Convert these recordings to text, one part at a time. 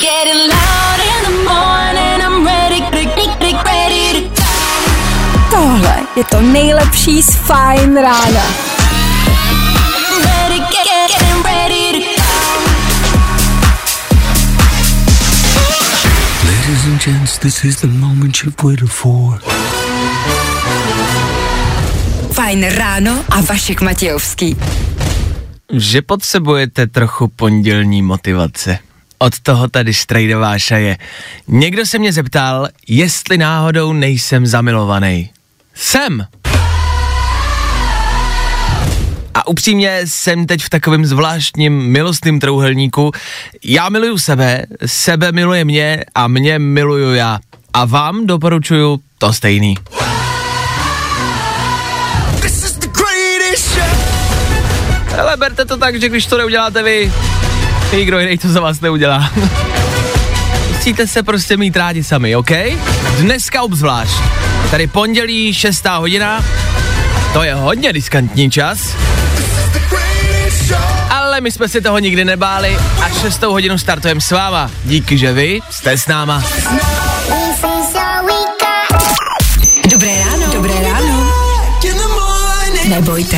Getting loud in the morning, I'm ready, ready, ready to Tohle je to nejlepší z Fajn rána. ready, get, get, getting ready to Ladies and gents, this is the moment you've waited for. Fajn ráno a Vašek Matějovský. že potřebujete trochu pondělní motivace. Od toho tady Strejdová je. Někdo se mě zeptal, jestli náhodou nejsem zamilovaný. Jsem. A upřímně jsem teď v takovém zvláštním milostným trouhelníku. Já miluju sebe, sebe miluje mě a mě miluju já. A vám doporučuju to stejný. Ale berte to tak, že když to neuděláte vy, nikdo jiný to za vás neudělá. Musíte se prostě mít rádi sami, OK? Dneska obzvlášť. Tady pondělí, 6. hodina, to je hodně diskantní čas. Ale my jsme si toho nikdy nebáli a 6. hodinu startujeme s váma. Díky, že vy jste s náma. Dobré ráno. Dobré ráno. Nebojte,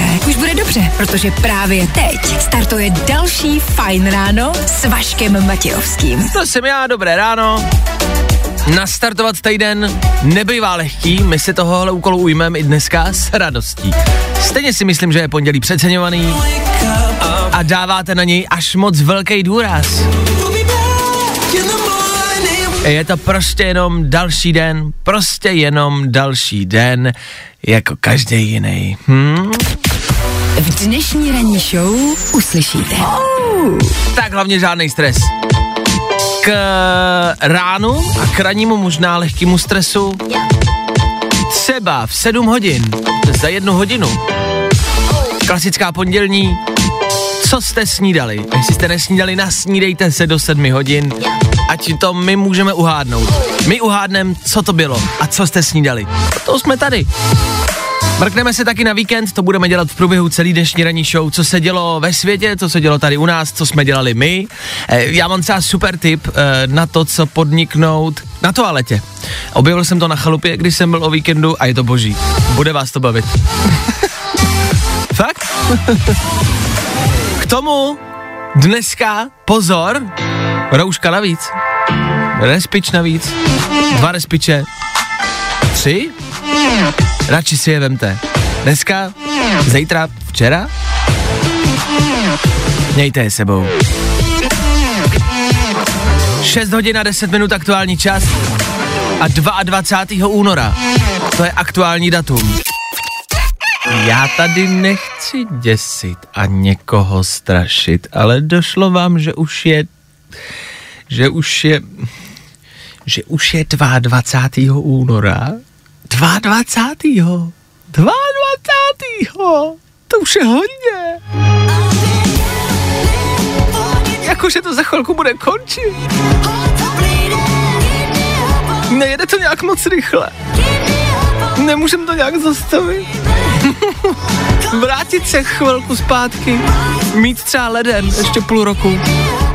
dobře, protože právě teď startuje další Fajn ráno s Vaškem Matějovským. To jsem já, dobré ráno. Nastartovat týden nebývá lehký, my si tohohle úkolu ujmeme i dneska s radostí. Stejně si myslím, že je pondělí přeceňovaný a dáváte na něj až moc velký důraz. Je to prostě jenom další den, prostě jenom další den, jako každý jiný. Hm? Dnešní ranní show uslyšíte. Tak hlavně žádný stres. K ránu a k rannímu možná lehkému stresu třeba v 7 hodin, za jednu hodinu. Klasická pondělní, co jste snídali? Jestli jste nesnídali, nasnídejte se do 7 hodin, ať to my můžeme uhádnout. My uhádneme, co to bylo a co jste snídali. To jsme tady. Mrkneme se taky na víkend, to budeme dělat v průběhu celý dnešní ranní show, co se dělo ve světě, co se dělo tady u nás, co jsme dělali my. Eh, Já mám třeba super tip eh, na to, co podniknout na toaletě. Objevil jsem to na chalupě, když jsem byl o víkendu a je to boží. Bude vás to bavit. Fakt? K tomu dneska, pozor, rouška navíc, respič navíc, dva respiče, tři, radši si je vemte. Dneska, zítra, včera, mějte je sebou. 6 hodin a 10 minut aktuální čas a 22. února, to je aktuální datum. Já tady nechci děsit a někoho strašit, ale došlo vám, že už je, že už je, že už je 22. února. 22. 22. To už je hodně. Jakože to za chvilku bude končit. Nejede to nějak moc rychle. Nemůžem to nějak zastavit. Vrátit se chvilku zpátky. Mít třeba leden ještě půl roku.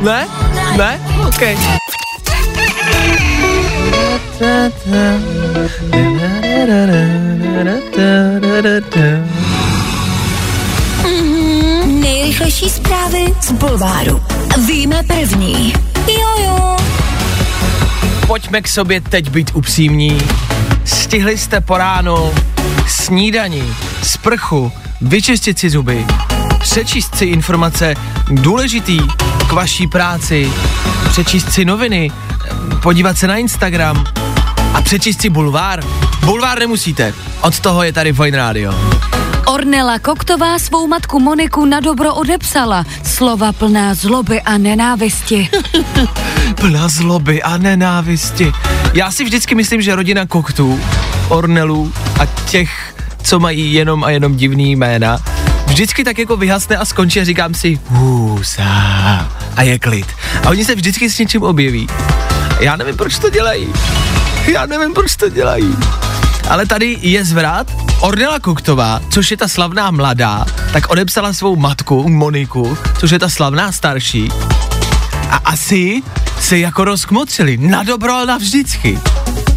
Ne? Ne? OK. Nejrychlejší zprávy z Bulváru. Víme první. Jojo. Pojďme k sobě teď být upřímní. Stihli jste po ránu snídani, sprchu, vyčistit si zuby, přečíst si informace důležitý k vaší práci, přečíst si noviny, podívat se na Instagram a přečíst si bulvár. Bulvár nemusíte, od toho je tady Fine Radio. Ornela Koktová svou matku Moniku na dobro odepsala. Slova plná zloby a nenávisti. Plná zloby a nenávisti. Já si vždycky myslím, že rodina koktů, Ornelů a těch, co mají jenom a jenom divný jména, vždycky tak jako vyhasne a skončí a říkám si hůsa a je klid. A oni se vždycky s něčím objeví. Já nevím, proč to dělají. Já nevím, proč to dělají. Ale tady je zvrat. Ornela Koktová, což je ta slavná mladá, tak odepsala svou matku Moniku, což je ta slavná starší. A asi se jako rozkmocili. Na dobro a na vždycky.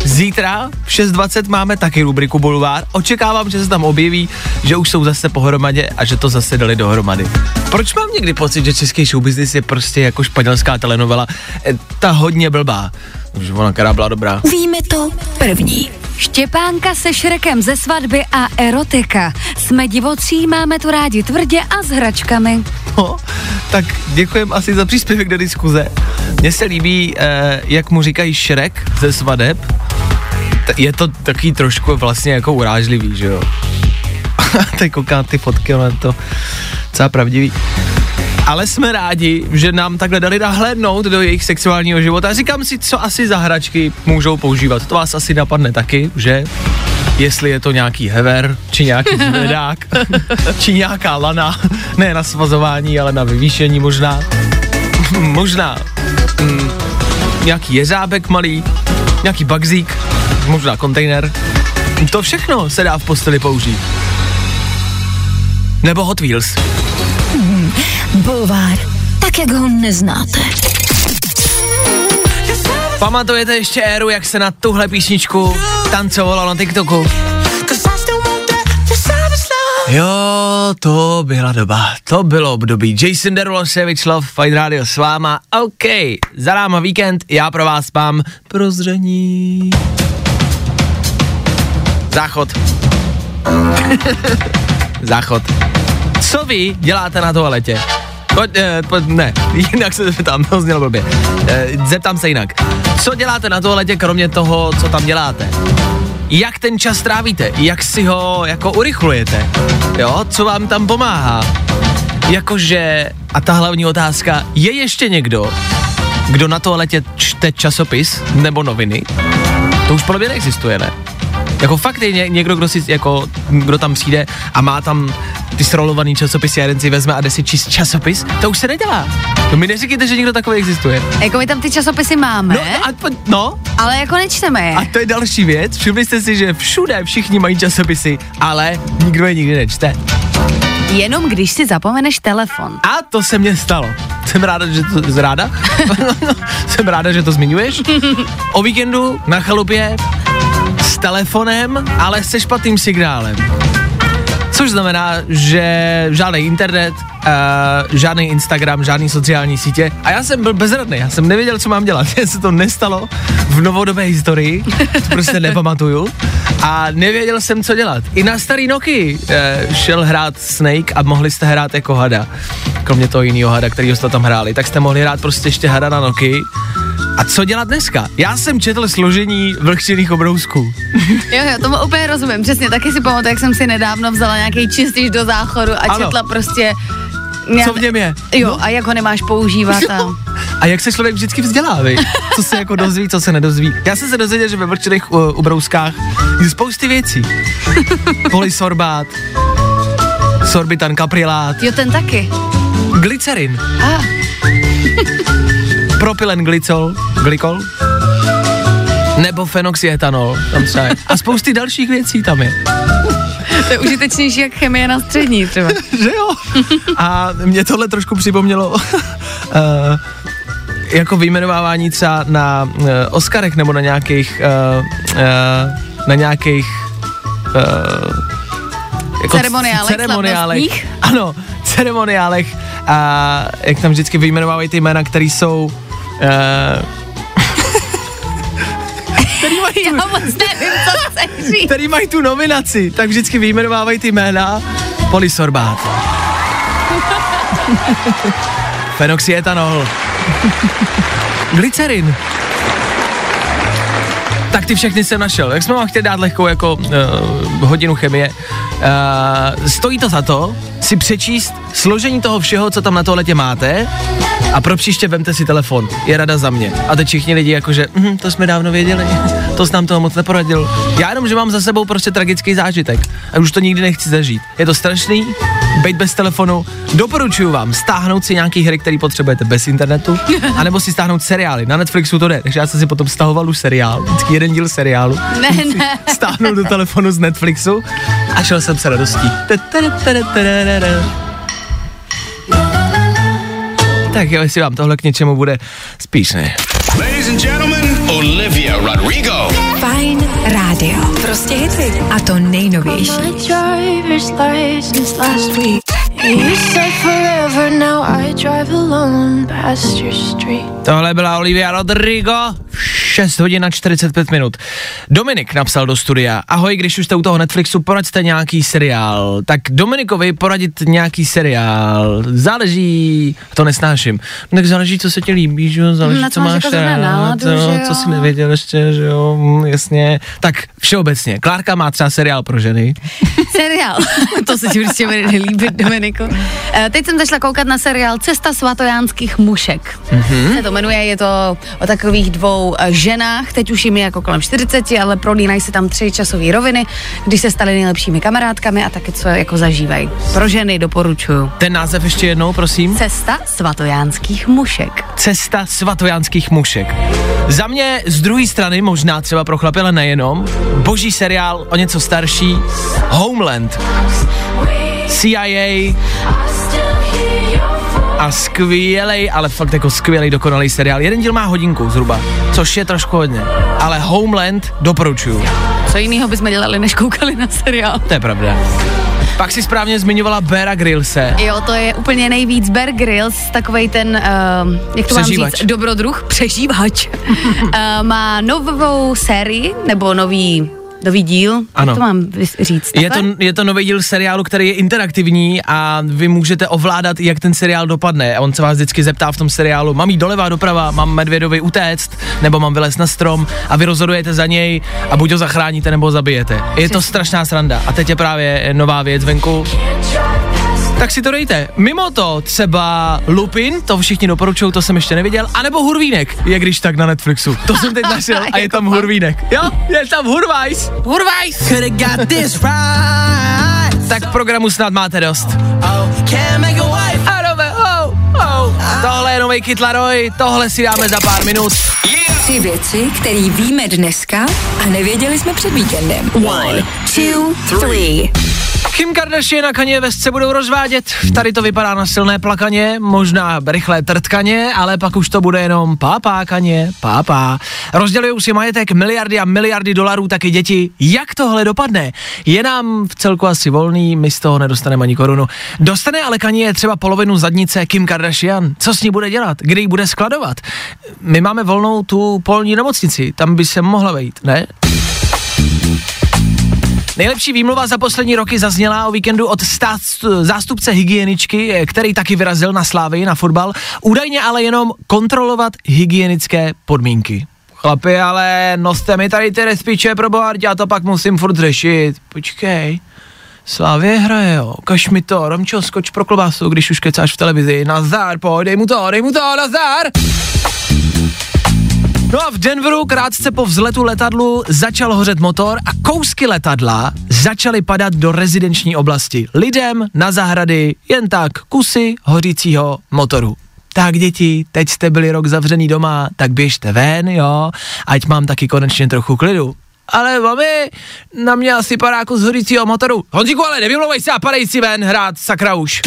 Zítra v 6.20 máme taky rubriku Bulvár. Očekávám, že se tam objeví, že už jsou zase pohromadě a že to zase dali dohromady. Proč mám někdy pocit, že český showbusiness je prostě jako španělská telenovela? E, ta hodně blbá. Že ona, která byla dobrá. Víme to první. Štěpánka se Šrekem ze svatby a erotika. Jsme divocí, máme to rádi tvrdě a s hračkami. No, tak děkujem asi za příspěvek do diskuze. Mně se líbí, eh, jak mu říkají Šrek ze svadeb. T- je to taky trošku vlastně jako urážlivý, že jo? Teď koukám ty fotky, ale to celá pravdivý. Ale jsme rádi, že nám takhle dali nahlédnout do jejich sexuálního života. A říkám si, co asi za hračky můžou používat. To vás asi napadne taky, že? Jestli je to nějaký hever, či nějaký zvedák, či nějaká lana, ne na svazování, ale na vyvýšení možná. možná mm, nějaký jeřábek malý, nějaký bagzík, možná kontejner. To všechno se dá v posteli použít. Nebo Hot Wheels. Bulvár. Tak, jak ho neznáte. Pamatujete ještě éru, jak se na tuhle písničku tancovalo na TikToku? Jo, to byla doba, to bylo období. Jason Derulo, Savage Love, Fight Radio s váma. OK, za náma víkend, já pro vás mám prozření. Záchod. Záchod. Co vy děláte na toaletě? Pojď, eh, pojď, ne, jinak se zeptám, to znělo blbě. Eh, zeptám se jinak. Co děláte na toaletě, kromě toho, co tam děláte? Jak ten čas trávíte? Jak si ho jako urychlujete? Jo, co vám tam pomáhá? Jakože, a ta hlavní otázka, je ještě někdo, kdo na toaletě čte časopis nebo noviny? To už podle mě neexistuje, ne? Jako fakt je ně, někdo, kdo, si, jako, kdo tam přijde a má tam ty srolovaný časopisy a jeden si vezme a jde si číst časopis, to už se nedělá. To mi neříkejte, že někdo takový existuje. Jako my tam ty časopisy máme, No, a, no, ale jako nečteme je. a to je další věc. Všimli jste si, že všude všichni mají časopisy, ale nikdo je nikdy nečte. Jenom když si zapomeneš telefon. A to se mně stalo. Jsem ráda, že to, ráda? Jsem ráda, že to zmiňuješ. O víkendu na chalupě s telefonem, ale se špatným signálem. Což znamená, že žádný internet, uh, žádný Instagram, žádný sociální sítě. A já jsem byl bezradný, já jsem nevěděl, co mám dělat. Mně se to nestalo v novodobé historii, to prostě nepamatuju. A nevěděl jsem, co dělat. I na starý Noky uh, šel hrát Snake a mohli jste hrát jako hada. Kromě toho jiného hada, který jste tam hráli. Tak jste mohli hrát prostě ještě hada na Noky. A co dělat dneska? Já jsem četl složení vlhčených obrousků. Jo, jo, tomu úplně rozumím. Přesně, taky si pamatuju, jak jsem si nedávno vzala nějaký čistič do záchodu a Ano. četla prostě... Co v něm je? Jo, a jak ho nemáš používat a... A jak se člověk vždycky vzdělá, vy? Co se jako dozví, co se nedozví. Já jsem se dozvěděl, že ve vlčených uh, ubrouskách je spousty věcí. Polysorbát, sorbitan kaprilát, Jo, ten taky. glycerin, A, propylen glycol, glykol, nebo fenoxietanol, tam třeba je. A spousty dalších věcí tam je. to je užitečnější jak chemie na střední třeba. Že jo? A mě tohle trošku připomnělo uh, jako vyjmenovávání třeba na uh, Oscarech nebo na nějakých uh, uh, na nějakých uh, jako Ceremoniálech ceremoniálech. Ano, ceremoniálech a jak tam vždycky vyjmenovávají ty jména, které jsou uh, který mají, Já moc nevím, co chceš říct. který mají tu nominaci, tak vždycky vyjmenovávají ty jména Polysorbát. Fenoxietanol. Glycerin. Tak ty všechny jsem našel. Jak jsme vám chtěli dát lehkou jako uh, hodinu chemie, uh, stojí to za to si přečíst složení toho všeho, co tam na toaletě máte a pro příště vemte si telefon. Je rada za mě. A teď všichni lidi jakože, hm, to jsme dávno věděli, to jsi nám toho moc neporadil. Já jenom, že mám za sebou prostě tragický zážitek a už to nikdy nechci zažít. Je to strašný, být bez telefonu. Doporučuji vám stáhnout si nějaký hry, který potřebujete bez internetu, anebo si stáhnout seriály. Na Netflixu to jde, takže já jsem si potom stahoval už seriál, vždycky jeden díl seriálu. Ne, ne. Stáhnul do telefonu z Netflixu a šel jsem se radostí. Tak jo, jestli vám tohle k něčemu bude, spíš ne. Ladies and gentlemen, Olivia Rodrigo. Fajn rádio. Prostě hity. A to nejnovější. Tohle byla Olivia Rodrigo, 6 hodin a 45 minut. Dominik napsal do studia, ahoj, když už jste u toho Netflixu, poraďte nějaký seriál. Tak Dominikovi poradit nějaký seriál, záleží, to nesnáším. No, tak záleží, co se ti líbí, že jo, záleží, Na co máš jako rád, náladu, no, co jsi nevěděl ještě, že jo, mm, jasně. Tak všeobecně, Klárka má třeba seriál pro ženy. Seriál. to se ti určitě bude líbit, Dominiku. Eh, Teď jsem začala koukat na seriál Cesta svatojánských mušek. Mm-hmm. Se to jmenuje, je to o takových dvou eh, ženách, teď už jim je jako kolem 40, ale prolínají se tam tři časové roviny, když se staly nejlepšími kamarádkami a taky co jako zažívají. Pro ženy doporučuju. Ten název ještě jednou, prosím. Cesta svatojánských mušek. Cesta svatojánských mušek. Za mě z druhé strany, možná třeba pro chlapy, ale nejenom, boží seriál o něco starší, Homeland. CIA a skvělej, ale fakt jako skvělej, dokonalý seriál. Jeden díl má hodinku zhruba, což je trošku hodně. Ale Homeland doporučuju. Co jiného bychom dělali, než koukali na seriál? To je pravda. Pak si správně zmiňovala Bera Grillse. Jo, to je úplně nejvíc Bear Grylls, takovej ten, uh, jak to mám Přežívač. říct, dobrodruh, přežívač. uh, má novou sérii, nebo nový, nový díl, Ano. jak to mám říct? Je to, je to nový díl seriálu, který je interaktivní a vy můžete ovládat, jak ten seriál dopadne. A on se vás vždycky zeptá v tom seriálu, mám jít doleva, doprava, mám medvědovi utéct, nebo mám vylézt na strom a vy rozhodujete za něj a buď ho zachráníte, nebo ho zabijete. Je to strašná sranda. A teď je právě nová věc venku. Tak si to dejte. Mimo to třeba Lupin, to všichni doporučují, to jsem ještě neviděl, anebo Hurvínek, je když tak na Netflixu. To jsem teď našel a je tam Hurvínek. Jo, je tam Hurvajs. Hurvajs. Tak programu snad máte dost. Nové, oh, oh. Tohle je nový Kid Laroi, tohle si dáme za pár minut. Tři věci, které víme dneska a nevěděli jsme před víkendem. One, two, three. Kim Kardashian a Kanye West se budou rozvádět. Tady to vypadá na silné plakaně, možná rychlé trtkaně, ale pak už to bude jenom pápá Kanye, pápá. Rozdělují si majetek miliardy a miliardy dolarů taky děti. Jak tohle dopadne? Je nám v celku asi volný, my z toho nedostaneme ani korunu. Dostane ale Kanye třeba polovinu zadnice Kim Kardashian. Co s ní bude dělat? Kde ji bude skladovat? My máme volnou tu polní nemocnici, tam by se mohla vejít, ne? Nejlepší výmluva za poslední roky zazněla o víkendu od stát, zástupce hygieničky, který taky vyrazil na Slávy na fotbal, údajně ale jenom kontrolovat hygienické podmínky. Chlapi, ale noste mi tady ty respiče pro boha, já to pak musím furt řešit. Počkej, Slávě hraje, jo. Kaž mi to, Romčo, skoč pro klobásu, když už kecáš v televizi. Nazdar, pojď, dej mu to, dej mu to, nazdar! No a v Denveru krátce po vzletu letadlu začal hořet motor a kousky letadla začaly padat do rezidenční oblasti. Lidem na zahrady jen tak kusy hořícího motoru. Tak děti, teď jste byli rok zavřený doma, tak běžte ven, jo, ať mám taky konečně trochu klidu. Ale mami, na mě asi padá kus hořícího motoru. Honzíku, ale nevymlouvej se a padej si ven hrát, sakra už.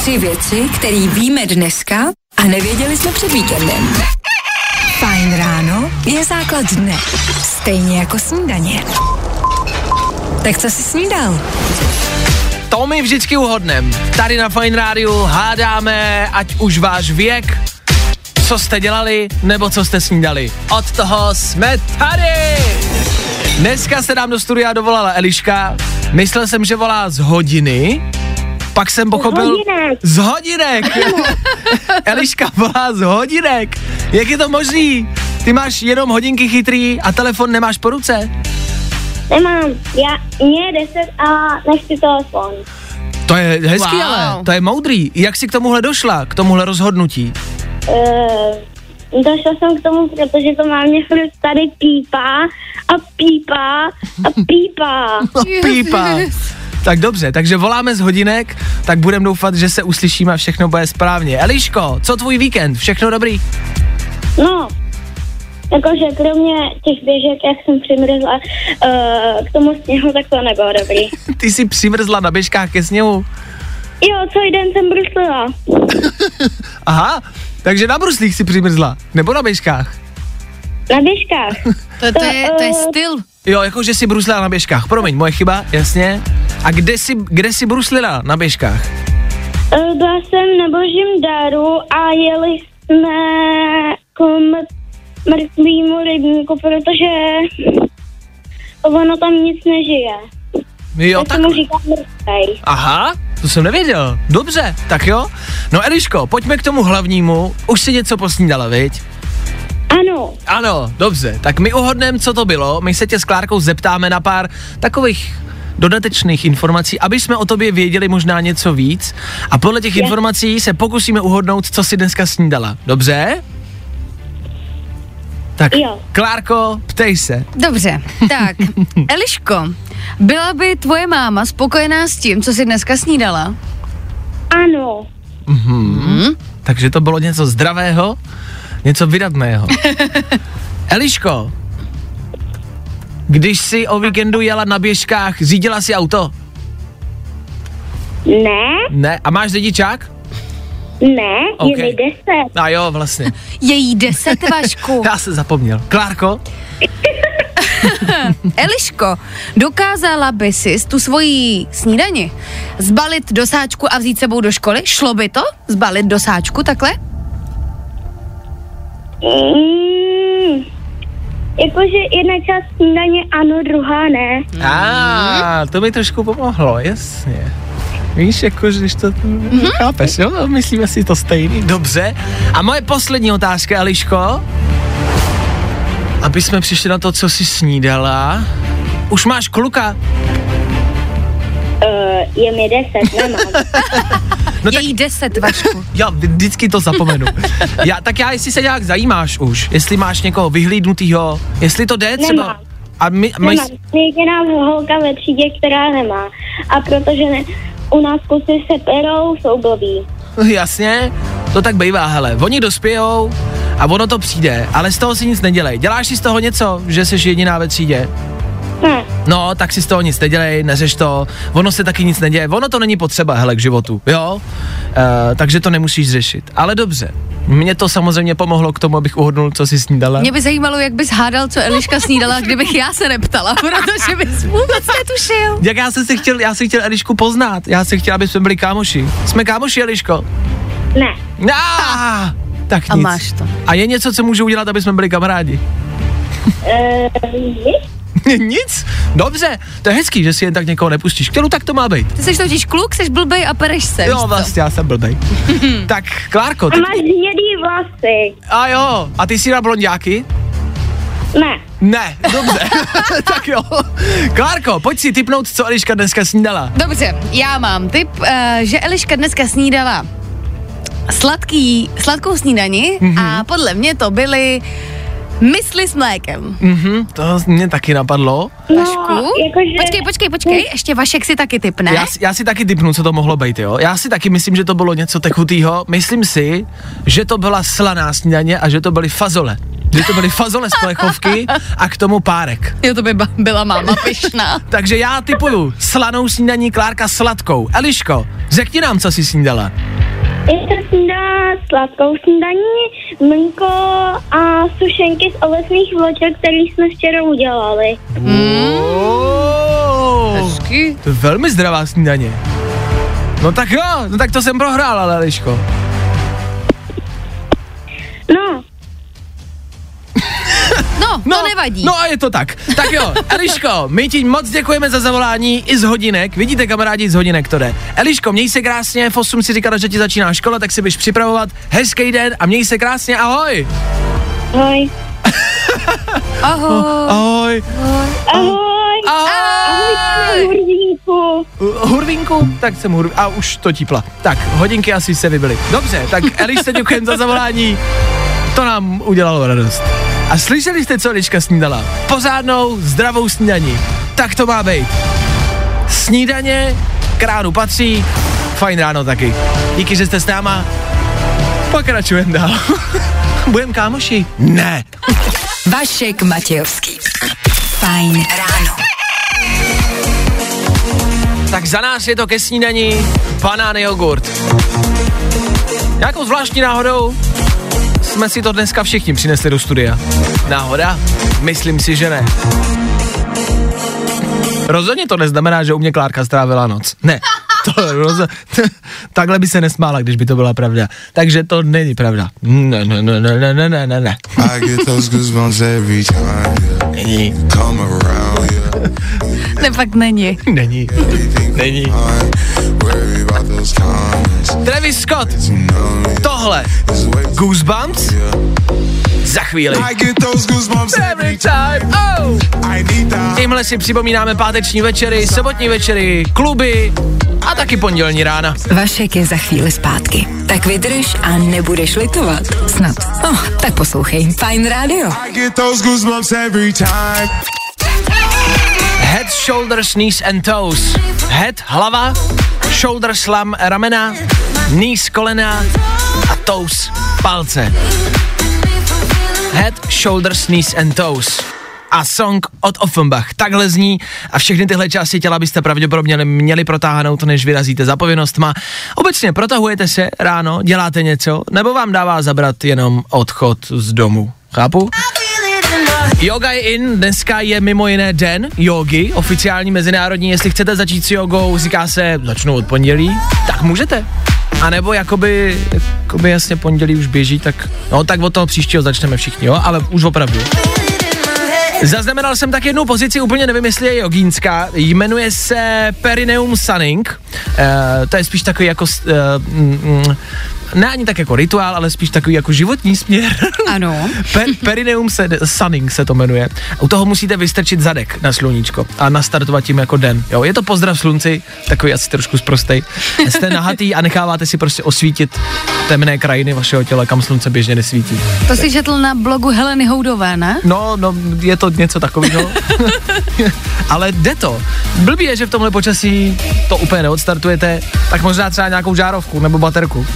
Tři věci, které víme dneska a nevěděli jsme před víkendem. Fajn ráno je základ dne. Stejně jako snídaně. Tak co jsi snídal? To my vždycky uhodnem. Tady na Fine Rádiu hádáme, ať už váš věk, co jste dělali, nebo co jste snídali. Od toho jsme tady! Dneska se nám do studia dovolala Eliška. Myslel jsem, že volá z hodiny, pak jsem pochopil... hodinek. Z hodinek! Eliška volá z hodinek! Jak je to možný? Ty máš jenom hodinky chytrý a telefon nemáš po ruce? Nemám, já, mě je 10 a nechci telefon. To je hezký, Wow. ale to je moudrý. Jak jsi k tomuhle došla, k tomuhle rozhodnutí? Uh, došla jsem k tomu, protože to má mě furt tady pípá a pípá a pípá. Pípa. Tak dobře, takže voláme z hodinek, tak budeme doufat, že se uslyšíme a všechno bude správně. Eliško, co tvůj víkend? Všechno dobrý? No, jakože kromě těch běžek, jak jsem přimrzla uh, k tomu sněhu, tak to nebylo dobrý. Ty jsi přimrzla na běžkách ke sněhu. Jo, celý den jsem bruslila. Aha, takže na bruslích si přimrzla, nebo na běžkách? Na běžkách. To, to, je, to je eh, styl. Jo, jakože si bruslila na běžkách, promiň, moje chyba, jasně. A kde si, kde si bruslila na běžkách? Eh, Byla jsem na božím daru a jeli jsme k mr- mrtvýmu rybníku, protože ono tam nic nežije. Jo, tak tak. se mu říká mrtvej. Aha, to jsem nevěděl. Dobře, tak jo. No Eliško, pojďme k tomu hlavnímu. Už si něco posnídala, viď? Ano, Ano, dobře. Tak my uhodneme, co to bylo. My se tě s Klárkou zeptáme na pár takových dodatečných informací, aby jsme o tobě věděli možná něco víc. A podle těch informací se pokusíme uhodnout, co si dneska snídala. Dobře? Tak, Jo. Klárko, ptej se. Dobře, tak, Eliško, byla by tvoje máma spokojená s tím, co jsi dneska snídala? ano, Takže to bylo něco zdravého, něco vydatného. Eliško, když jsi o víkendu jela na běžkách, řídila si auto? ne, Ne. A máš řidičák? ne, Ok. je mi deset. A jo, vlastně. Je jí deset, Vašku. Já se zapomněl. Klárko? Eliško, dokázala by si tu svoji snídani zbalit do sáčku a vzít sebou do školy? Šlo by to? Zbalit do sáčku takhle? Mm, jakože jedna část snídaně ano, druhá ne. A, to mi trošku pomohlo, jasně. Víš, jako, že když to mm-hmm. chápeš, jo? Myslíme si to stejný. Dobře. A moje poslední otázka, Eliško. Aby jsme přišli na to, co jsi snídala. Už máš kluka? Uh, je mi deset, nemám. No Je tak, jí deset, Vašku. já vždycky to zapomenu. já, tak já, jestli se nějak zajímáš už, jestli máš někoho vyhlídnutýho, jestli to jde třeba. Nemám. A my, my, Nemám. Je jediná holka ve třídě, která nemá. A protože ne, u nás kusy se perou, jsou blbý. Jasně, to tak bývá, hele. Oni dospějou a ono to přijde, ale z toho si nic nedělej. Děláš si z toho něco, že jsi jediná ve třídě? No, tak si z toho nic nedělej, neřeš to, ono se taky nic neděje, ono to není potřeba, hele, k životu, jo? E, takže to nemusíš řešit. Ale dobře, mě to samozřejmě pomohlo k tomu, abych uhodnul, co si snídala. Mě by zajímalo, jak bys hádal, co Eliška snídala, kdybych já se neptala, protože bys vůbec netušil. Jak já jsem si chtěl, já jsem chtěl Elišku poznat, já jsem chtěl, aby jsme byli kámoši. Jsme kámoši, Eliško? ne. Ah, tak A nic. máš to. A je něco, co můžu udělat, aby jsme byli kamarádi? Uh, nic? Nic? Dobře, to je hezký, že si jen tak někoho nepustíš. Kterou tak to má být? Ty jsi totiž kluk, jsi blbej a pereš se, Jo, vlastně, já jsem blbej. tak, Klárko, A ty... máš hnědý vlasy. A jo, a ty jsi na blondiáky? Ne. Ne, dobře. tak jo. Klárko, pojď si typnout, co Eliška dneska snídala. Dobře, já mám tip, uh, že Eliška dneska snídala sladký, sladkou snídani Mhm. mm-hmm. a podle mě to byly mysli s mlékem. Mhm, to mě taky napadlo. Vašku? jakože- Počkej, počkej, počkej, ještě Vašek si taky typne. Já, si- já si taky typnu, co to mohlo být, jo. Já si taky myslím, že to bylo něco tekutýho. Myslím si, že to byla slaná snídaně a že to byly fazole. Že to byly fazole z plechovky a k tomu párek. Jo, to by byla máma pyšná. Takže já typuju slanou snídaní, Klárka sladkou. Eliško, řekni nám, co jsi snídala. Já jsem snídala sladkou snídaní, mlíko a sušenky z ovocných vloček, které jsme včera udělali. Oh, Hezky. to je velmi zdravá snídaně. No tak jo, no tak to jsem prohrál, ale Eliško. No, no, to nevadí. No a je to tak. Tak jo, Eliško, my ti moc děkujeme za zavolání i z hodinek. Vidíte, kamarádi, z hodinek to jde. Eliško, měj se krásně, v 8 si říkala, že ti začíná škola, tak si běž připravovat. Hezký den a měj se krásně, ahoj. ahoj. Ahoj. Ahoj. Ahoj. Ahoj. Hurvínku? Tak jsem hurv... A už to típla. Tak, hodinky asi se vybily. Dobře, tak Elišce děkujeme za zavolání. To nám udělalo radost. A slyšeli jste, co Eliška snídala? Pořádnou, zdravou snídaní. Tak to má být. Snídaně k ránu patří, fajn ráno taky. Díky, že jste s náma. Pokračujeme dál. Budem kámoši? Ne. Vašek Matějovský. Fajn ráno. tak za nás je to ke snídani banány jogurt. Nějakou zvláštní náhodou jsme si to dneska všichni přinesli do studia. Náhoda? Myslím si, že ne. Rozhodně to neznamená, že u mě Klárka strávila noc. Ne. To roz... Takhle by se nesmála, když by to byla pravda. Takže to není pravda. Ne, ne, ne, ne, ne, ne, ne, ne. Není. Ne, fakt není. Není. Není. Travis Scott. Tohle. Goosebumps. Za chvíli. I get those goosebumps every time. Oh. I need that. Tímhle si připomínáme páteční večery, sobotní večery, kluby a taky pondělní rána. Vašek je za chvíli zpátky. Tak vydrž a nebudeš litovat. Snad. No, tak poslouchej. Fajn rádio. Head, shoulders, knees and toes. Head, hlava, shoulder, slam, ramena, knees, kolena a toes, palce. Head, shoulders, knees and toes. A song od Offenbach. Takhle zní a všechny tyhle části těla byste pravděpodobně měli protáhnout, než vyrazíte za povinnostma. Obecně protahujete se ráno, děláte něco, nebo vám dává zabrat jenom odchod z domu. Chápu? Yoga je in, dneska je mimo jiné den jogy, oficiální mezinárodní, jestli chcete začít s jogou, říká se, začnu od pondělí, tak můžete. A nebo jakoby, jakoby jasně pondělí už běží, tak no tak od toho příštího začneme všichni, jo, ale už opravdu. Zaznamenal jsem tak jednu pozici, úplně nevím, jestli je jogínská, jmenuje se Perineum Sunning, e, to je spíš takový jako, e, mm, ne ani tak jako rituál, ale spíš takový jako životní směr. Ano. Per, perineum se, sunning se to jmenuje. U toho musíte vystrčit zadek na sluníčko a nastartovat tím jako den. Jo, je to pozdrav slunci, takový asi trošku zprostej. Jste nahatý a necháváte si prostě osvítit temné krajiny vašeho těla, kam slunce běžně nesvítí. To si četl na blogu Heleny Houdové, ne? No, no, je to něco takového. Ale jde to. Blbý je, že v tomhle počasí to úplně neodstartujete, tak možná třeba nějakou žárovku nebo baterku.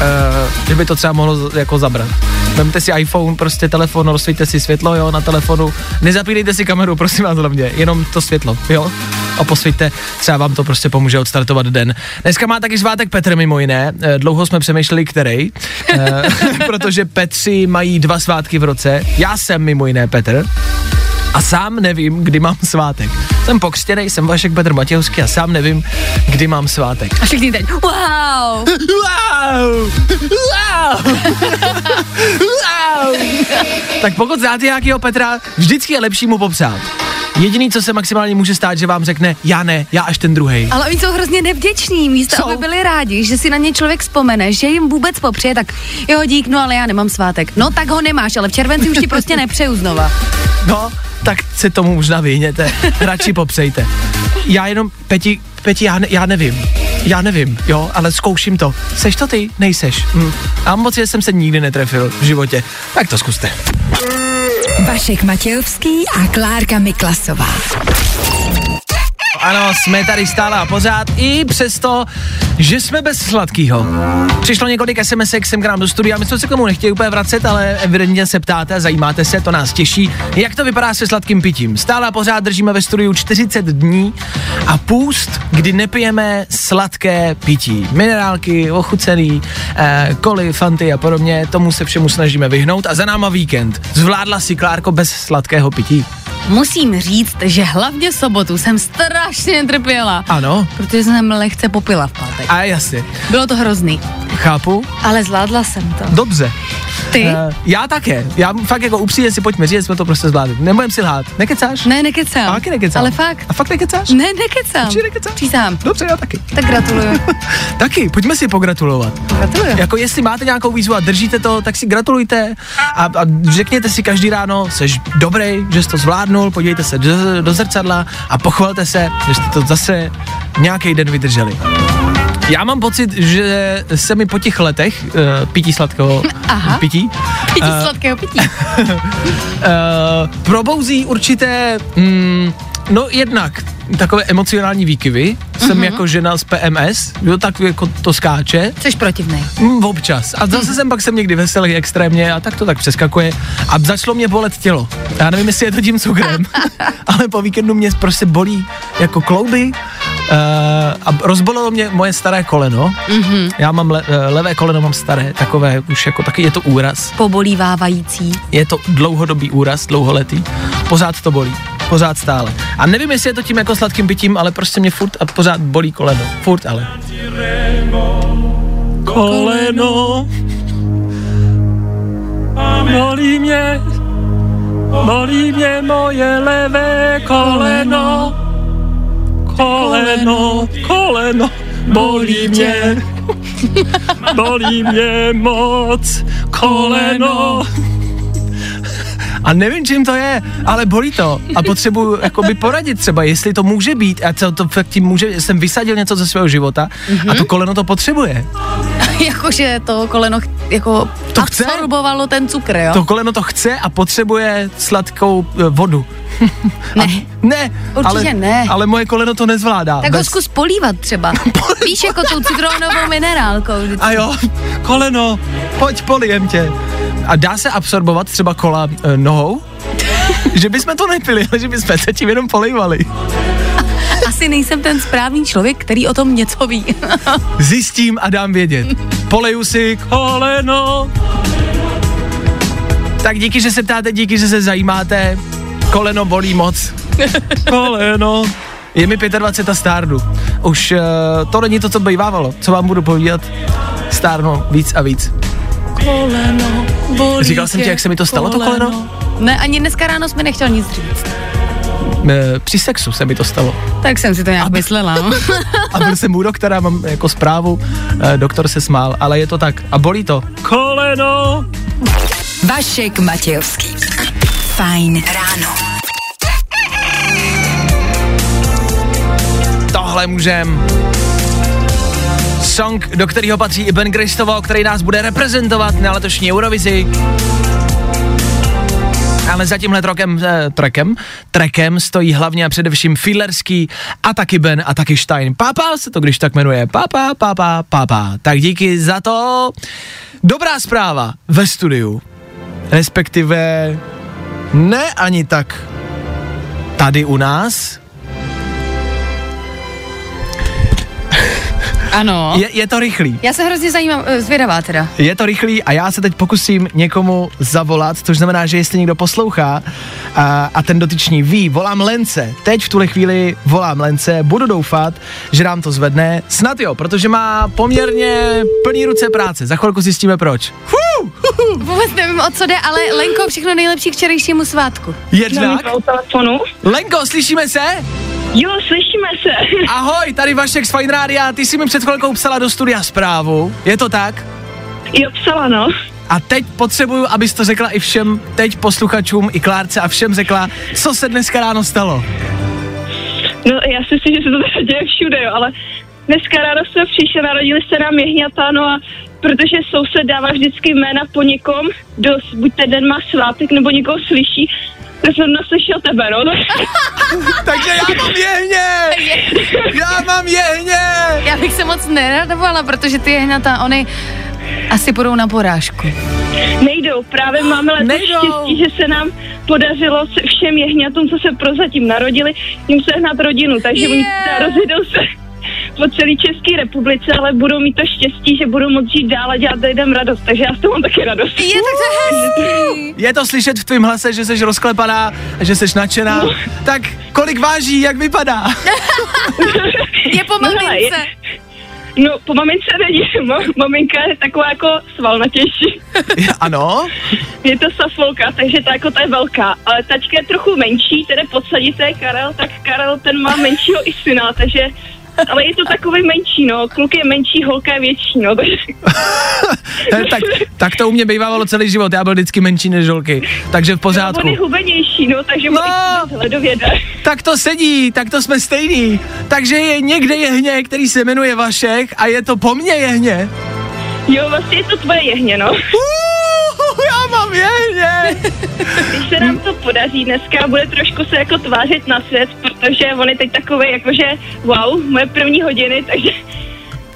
Uh, že by to třeba mohlo jako zabrat. Vemte si iPhone, prostě telefon, rozsvíťte si světlo, jo, na telefonu. Nezapínejte si kameru, prosím vás hlavně, jenom to světlo, jo. A posvíťte, třeba vám to prostě pomůže odstartovat den. Dneska má taky svátek Petr mimo jiné, Eh, dlouho jsme přemýšleli, který, eh, protože Petři mají dva svátky v roce. Já jsem mimo jiné Petr, a sám nevím, kdy mám svátek. Jsem pokřtěnej, jsem Vašek Petr Matějovský a sám nevím, kdy mám svátek. A všichni teď, wow! Wow! Wow! wow! tak pokud znáte nějakého Petra, vždycky je lepší mu popřát. Jediný, co se maximálně může stát, že vám řekne, já ne, já až ten druhý. Ale oni jsou hrozně nevděční, místo Jsou. aby byli rádi, že si na ně člověk vzpomene, že jim vůbec popřeje, tak jo dík, no ale já nemám svátek. No tak ho nemáš, ale v červenci už ti prostě nepřeju znova. No, tak se tomu možná vyhněte. Radši popřejte. Já jenom, Peti, Peti, já, ne, já nevím. Já nevím, jo, ale zkouším to. Seš to ty? Nejseš. Hm. A moc že jsem se nikdy netrefil v životě. Tak to zkuste. Vašek Matějovský a Klárka Miklasová. Ano, jsme tady stále a pořád, i přesto, že jsme bez sladkýho. Přišlo několik SMSek sem k nám do studia, my jsme se k tomu nechtěli úplně vracet, ale evidentně se ptáte, zajímáte se, to nás těší. Jak to vypadá se sladkým pitím? Stále a pořád držíme ve studiu 40 dní a půst, kdy nepijeme sladké pití. Minerálky, ochucený, eh, koly, fanty a podobně, tomu se všemu snažíme vyhnout a za náma víkend. Zvládla si Klárko bez sladkého pití? Musím říct, že hlavně v sobotu jsem strašně trpěla, Ano, protože jsem lehce popila v pátek. a jasně, Bylo to hrozný, chápu, ale zvládla jsem to. dobře. Ty? Uh, já také. Já fakt jako upřímně si pojďme říct, jsme to prostě zvládli. Nebudem si lhát. Nekecáš? Ne, nekecám. Taky nekecám. Ale fakt. A fakt nekecáš? Ne, nekecám. Určitě nekecáš? Přísám. Dobře, já taky. Tak gratuluju. Taky, pojďme si pogratulovat. Gratuluju. Jako jestli máte nějakou výzvu a držíte to, tak si gratulujte a, a řekněte si každý ráno, jsi dobrý, že jsi to zvládnul, podívejte se do, do zrcadla a pochvalte se, že jste to zase nějaký den vydrželi. Já mám pocit, že se mi po těch letech uh, pití sladkého Aha. pití, Pití Eh, sladkého pití. uh, probouzí určité, mm, no jednak takové emocionální výkyvy. Jsem jako žena z PMS, jo, tak jako to skáče. Jsi protivnej. Mm, občas. A zase jsem pak jsem někdy veselý extrémně a tak to tak přeskakuje. A začalo mě bolet tělo. Já nevím, jestli je to tím cukrem, ale po víkendu mě prostě bolí jako klouby, a rozbolelo mě moje staré koleno. Mm-hmm. Já mám le, eh, levé koleno, mám staré, takové už jako taky, je to úraz. Pobolívávající. Je to dlouhodobý úraz, dlouholetý. Pořád to bolí. Pořád stále. A nevím, jestli je to tím jako sladkým pitím, ale prostě mě furt a pořád bolí koleno. Furt ale. Koleno. Bolí mě. Bolí mě moje levé koleno. Koleno, koleno, bolí mě. Bolí mě moc koleno. A nevím, čím to je, ale bolí to. A potřebuji jakoby poradit třeba, jestli to může být a co to fakt tím může, jsem vysadil něco ze svého života mm-hmm. a to koleno to potřebuje. Jakože to koleno jako To chce? absorbovalo ten cukr, jo? To koleno to chce a potřebuje sladkou eh, vodu. Ne. Ne, Určitě ale, ne. ale moje koleno to nezvládá. Tak ho zkus polívat třeba. Víš, jako tou citronovou minerálkou. vždycky. A jo, koleno, pojď polijem tě. A dá se absorbovat třeba kola e, nohou? že bychom to nepili, ale že bychom se tím jenom polejvali. Asi nejsem ten správný člověk, který o tom něco ví. Zjistím a dám vědět. Poleju si koleno. Tak díky, že se ptáte, díky, že se zajímáte. Koleno bolí moc. koleno. Je mi 25 a stárnu. Už uh, to není to, co bývávalo. Co vám budu povídat? Stárnu víc a víc. Koleno, bolí Říkal jsem ti, jak se mi to stalo, to koleno? Ne, ani dneska ráno jsme nechtěl nic říct. E, při sexu se mi to stalo. Tak jsem si to nějak myslela. no. A byl jsem u doktora, mám jako zprávu, e, doktor se smál, ale je to tak. A bolí to. Koleno. Vašek Matějovský. Fajn ráno. Tohle můžem. Song, do kterého patří i Ben Gristovo, který nás bude reprezentovat na letošní Eurovizi. Ale za tímhle trokem, eh, trekem, trekem stojí hlavně a především Filerský a taky Ben a taky Stein. Papa se to když tak jmenuje. Papa, papa, papa. Tak díky za to. Dobrá zpráva ve studiu. Respektive ne ani tak tady u nás, Ano. je, je to rychlý. Já se hrozně zajímám, eh, zvědavá teda. Je to rychlý a já se teď pokusím někomu zavolat, což znamená, že jestli někdo poslouchá a, a ten dotyčný ví, volám Lence, teď v tuhle chvíli volám Lence, budu doufat, že nám to zvedne, snad jo, protože má poměrně plný ruce práce, za chvilku zjistíme proč. Fuh, Vůbec nevím, o co jde, ale Lenko, všechno nejlepší k včerejšímu svátku. jednak. Lenko, slyšíme se? Jo, slyšíme se. Ahoj, tady Vašek z Fine Rádia, ty jsi mi před chvilkou psala do studia zprávu, je to tak? Jo, psala, no. A teď potřebuju, abys to řekla i všem teď posluchačům, i Klárce a všem řekla, co se dneska ráno stalo. No, já si myslím, že se to děje všude, jo, ale dneska ráno jsme přišli, narodili se nám jehňata, no a protože soused dává vždycky jména po někom, kdo buď ten den má svátek, nebo někoho slyší, tak jsem naslyšel tebe, no. Takže já mám jehně! Já mám jehně! Já bych se moc neradovala, protože ty jehňata, oni asi půjdou na porážku. Nejdou, právě máme letos Nejdou. štěstí, že se nám podařilo se všem jehňatům, co se prozatím narodili, jim sehnat rodinu, takže oni Yeah. teda rozjedou se po celé České republice, ale budou mít to štěstí, že budou moct žít dál a dělat lidem radost, takže já z toho mám taky radost. Je tak to hezký. Je to slyšet v tvém hlase, že jsi rozklepaná, že jsi nadšená. Tak kolik váží, jak vypadá? Je po No hele, mamince. No, po mamince není, maminka je taková jako svalnatější. ano? Je to safolka, takže ta jako ta je velká, ale tačka je trochu menší, tedy podsadíte Karel, tak Karel ten má menšího i syna, takže ale je to takový menší, no. Kluk je menší, holka je větší, no. Tak, tak to u mě bývávalo celý život, já byl vždycky menší než žolky. Takže v on pořádku. je hubenější, no, takže No. no. Tak to sedí, tak to jsme stejný. Takže je někde jehně, který se jmenuje Vašek a je to po mně jehně. Jo, vlastně je to tvoje jehně, no. Uh, já mám jehně. Když se nám to podaří dneska, bude trošku se jako tvářit na svět, protože on je teď takový jakože wow, moje první hodiny, takže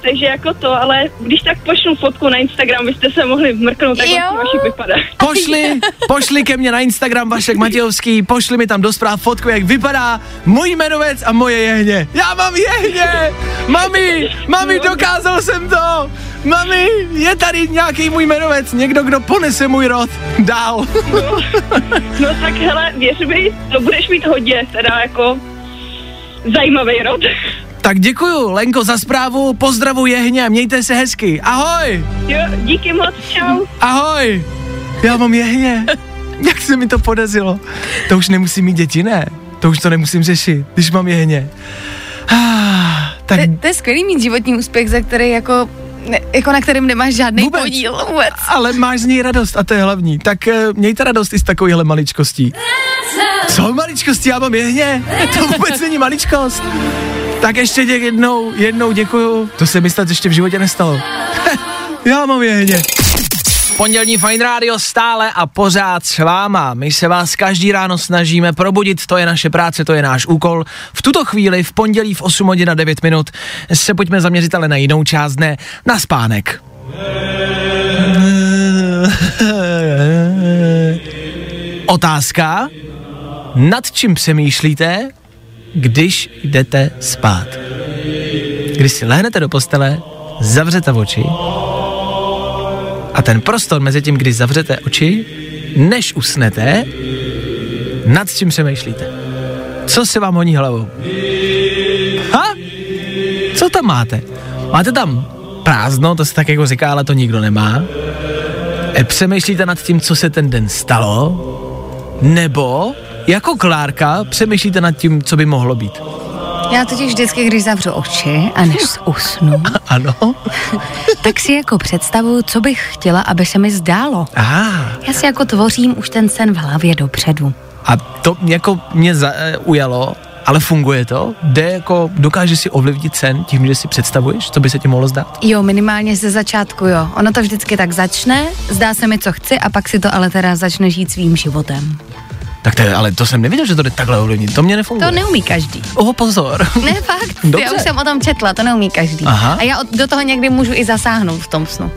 takže jako to, ale když tak pošlu fotku na Instagram, byste se mohli mrknout, jak Jo. vlastně Vašek vypadá. Pošli, pošli ke mně na Instagram Vašek Matějovský, pošli mi tam do zpráv fotku, jak vypadá můj jmenovec a moje jehně. Já mám jehně! Mami, mami, dokázal jsem to! Mami, je tady nějaký můj jmenovec, někdo, kdo ponese můj rod dál. No tak hele, věř mi, to budeš mít hodně, teda jako zajímavý rod. Tak děkuju, Lenko, za zprávu, pozdravu jehně, mějte se hezky. Ahoj, Jo, díky moc, čau. ahoj. Já mám jehně. Jak se mi to podařilo? To už nemusím mít děti, ne? To už to nemusím řešit, když mám jehně. Ah, tak To, to je skvělý mít životní úspěch, za který jako, ne, jako na kterým nemáš žádný Vůbec. podíl vůbec. ale máš z něj radost a to je hlavní. Tak eh, mějte radost i z takovýchhle maličkostí. Co maličkostí? Já mám jehně. To vůbec není maličkost. Tak ještě děk jednou, jednou děkuju. To se mi snad ještě v životě nestalo. Já mám jehně. Pondělní Fine Radio stále a pořád s váma. My se vás každý ráno snažíme probudit, to je naše práce, to je náš úkol. V tuto chvíli, v pondělí v 8 hodin a 9 minut, se pojďme zaměřit ale na jinou část dne, na spánek. Otázka, nad čím přemýšlíte, když jdete spát? Když si lehnete do postele, zavřete oči a ten prostor mezi tím, když zavřete oči, než usnete, nad čím přemýšlíte? Co se vám honí hlavou? Ha? Co tam máte? Máte tam prázdno, to se tak jako říká, ale to nikdo nemá. E, Přemýšlíte nad tím, co se ten den stalo? Nebo jako Klárka přemýšlíte nad tím, co by mohlo být? Já totiž vždycky, když zavřu oči a než usnu, Ano? tak si jako představuju, co bych chtěla, aby se mi zdálo. Aha. Já si jako tvořím už ten sen v hlavě dopředu. A to jako mě zaujalo, ale funguje to? Jde jako, dokáže si ovlivnit sen tím, že si představuješ, co by se ti mohlo zdát? Jo, minimálně ze začátku, jo. Ono to vždycky tak začne, zdá se mi, co chci, a pak si to ale teda začne žít svým životem. Tak to je, ale to jsem nevěděl, že to jde takhle ovlivnit, to mě nefunguje. To neumí každý. Oh, pozor. Ne, fakt. Dobře. Já už jsem o tom četla, to neumí každý. Aha. A já do toho někdy můžu i zasáhnout v tom snu.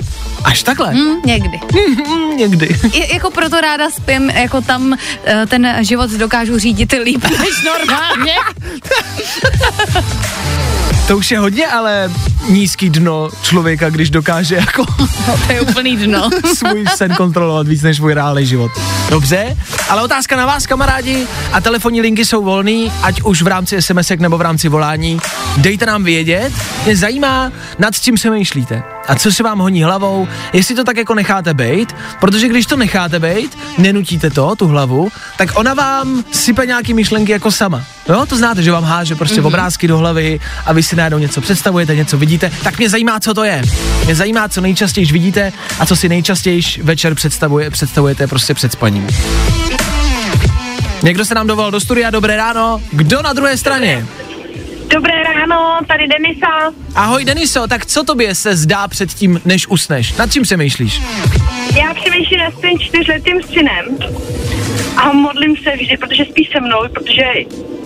Až takhle? Hm, někdy. Mm, někdy. Je, jako proto ráda spím, jako tam eh, ten život dokážu řídit líp než normálně. To už je hodně, ale nízký dno člověka, když dokáže jako No, to je úplný dno. svůj sen kontrolovat víc než svůj reálný život. Dobře, ale otázka na vás, kamarádi, a telefonní linky jsou volný, ať už v rámci sms nebo v rámci volání. Dejte nám vědět, mě zajímá, nad čím se myšlíte a co se vám honí hlavou, jestli to tak jako necháte bejt, protože když to necháte bejt, nenutíte to, tu hlavu, tak ona vám sype nějaký myšlenky jako sama. Jo, to znáte, že vám háže prostě mm-hmm. obrázky do hlavy a vy si najednou něco představujete, něco vidíte, tak mě zajímá, co to je. Mě zajímá, co nejčastěji vidíte a co si nejčastěji večer představuje, představujete prostě před spaním. Někdo se nám dovolal do studia, dobré ráno. Kdo na druhé straně? Dobré ráno, tady Denisa. Ahoj Deniso, tak co tobě se zdá před tím, než usneš? Nad čím se myšlíš? Já přemýšlím nad svým čtyřletým synem a modlím se vždy, protože spí se mnou, protože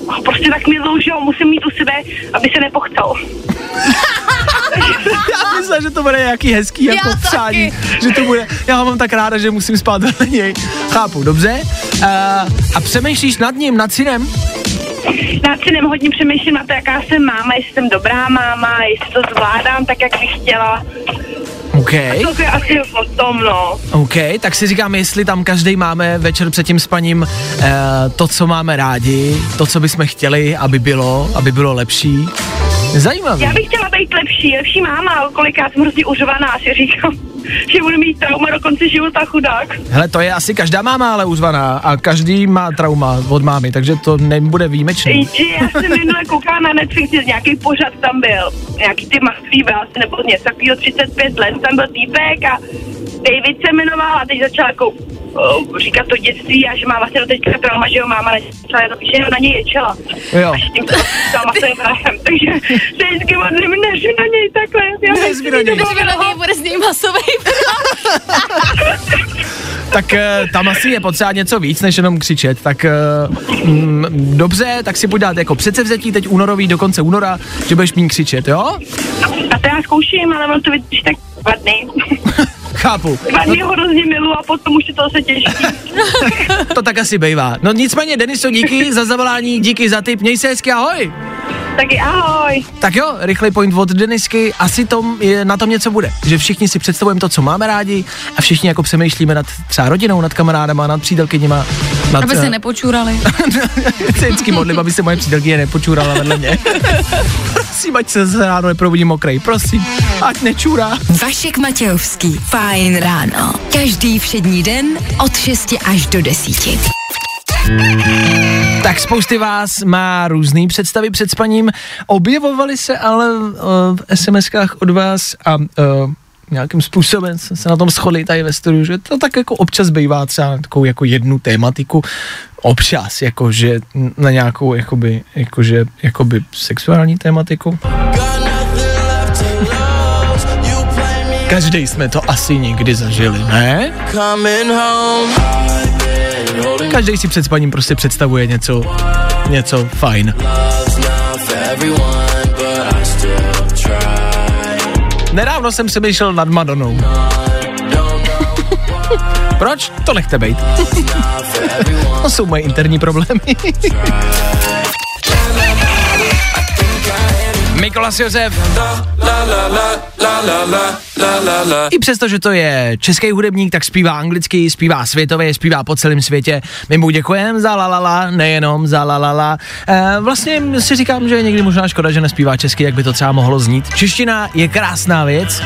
ho prostě tak miluju, že ho musím mít u sebe, aby se nepochcel. Já myslím, že to bude nějaký hezký jako Já přání, že to bude, já ho mám tak ráda, že musím spát vedle něj. Chápu, dobře. Uh, a přemýšlíš nad ním, nad synem? Nad synem hodně přemýšlím na to, jaká jsem máma, jestli jsem dobrá máma, jestli to zvládám tak, jak bych chtěla. OK, To je asi o tom, no. OK, tak si říkám, jestli tam každý máme večer před tím spaním uh, to, co máme rádi, to, co bychom chtěli, aby bylo, aby bylo lepší. Zajímavý. Já bych chtěla být lepší, lepší máma, kolikrát jsem hrozně užovaná, si říkám, že budu mít trauma do konce života, chudák. Hele, to je asi každá máma ale uzvaná a každý má trauma od mámy, takže to nebude výjimečný. Jenže já jsem minule koukala na Netflix, nějaký pořad tam byl, nějaký ty maství vlastně, nebo něco takového 35 let, tam byl týpek a David se jmenoval a teď začal jako uh, říkat to dětství a že má vlastně do teďka trauma, že jeho máma nečela, že na něj ječela. Jo. A že tím to sama se vrahem, takže se vždycky modlím, než na něj takhle. Já Nezvi na něj. Na něj bude z něj masový tak eh, tam asi je potřeba něco víc, než jenom křičet. Tak eh, mm, dobře, tak si pojď dát jako předsevzetí teď únorový do konce února, že budeš méně křičet, jo? A to já zkouším, ale on to vydrží tak dva dny. Chápu. Dva dny ho hrozně milu a potom už je to zase těžký. To tak asi bývá. No nicméně, Deniso, díky za zavolání, díky za tip, měj se hezky, ahoj. Taky ahoj. Tak jo, rychlej point od Denisky, asi tom je, na tom něco bude, že všichni si představujeme to, co máme rádi a všichni jako přemýšlíme nad třeba rodinou, nad kamarádama, nad přítelkyněma. Nad, Aby eh, se nepočurali. se vždycky modlím, aby se moje přítelkyně nepočurala vedle mě. prosím, ať se zase ráno neprobudím mokrej, prosím, ať nečurá. Vašek Matějovský. Fajn ráno. Každý všední den od 6 až do 10. Tak spousty vás má různé představy před spaním, objevovaly se ale uh, v SMS-kách od vás a uh, nějakým způsobem jsme se na tom shodli tady ve studiu, že to tak jako občas bývá třeba takovou jako jednu tématiku, občas, jakože na nějakou jakoby, jakože, jakoby sexuální tématiku. Každý jsme to asi někdy zažili, ne? Každý si před spaním prostě představuje něco, něco fajn. Nedávno jsem přemýšlel nad Madonou. Proč? To nechte bejt. to jsou moje interní problémy. Mikolas Josef. I přesto, že to je český hudebník, tak zpívá anglicky, zpívá světově, zpívá po celém světě. My mu děkujeme za la la la, nejenom za la la la. E, vlastně si říkám, že je někdy možná škoda, že nespívá česky, jak by to třeba mohlo znít. Čeština je krásná věc.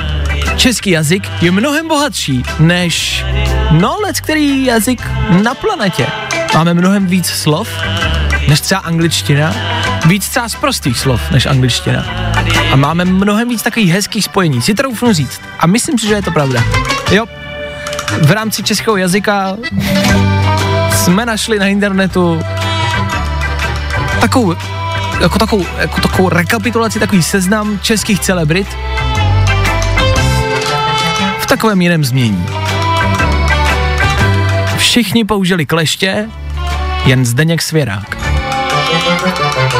Český jazyk je mnohem bohatší než no let, který jazyk na planetě. Máme mnohem víc slov než třeba angličtina, víc třeba z prostých slov než angličtina. A máme mnohem víc takových hezkých spojení, si troufnu říct. A myslím si, že je to pravda. Jo, v rámci českého jazyka jsme našli na internetu takovou, jako takovou, jako takovou rekapitulaci, takový seznam českých celebrit v takovém jiném změní. Všichni použili kleště, jen Zdeněk Svěrák.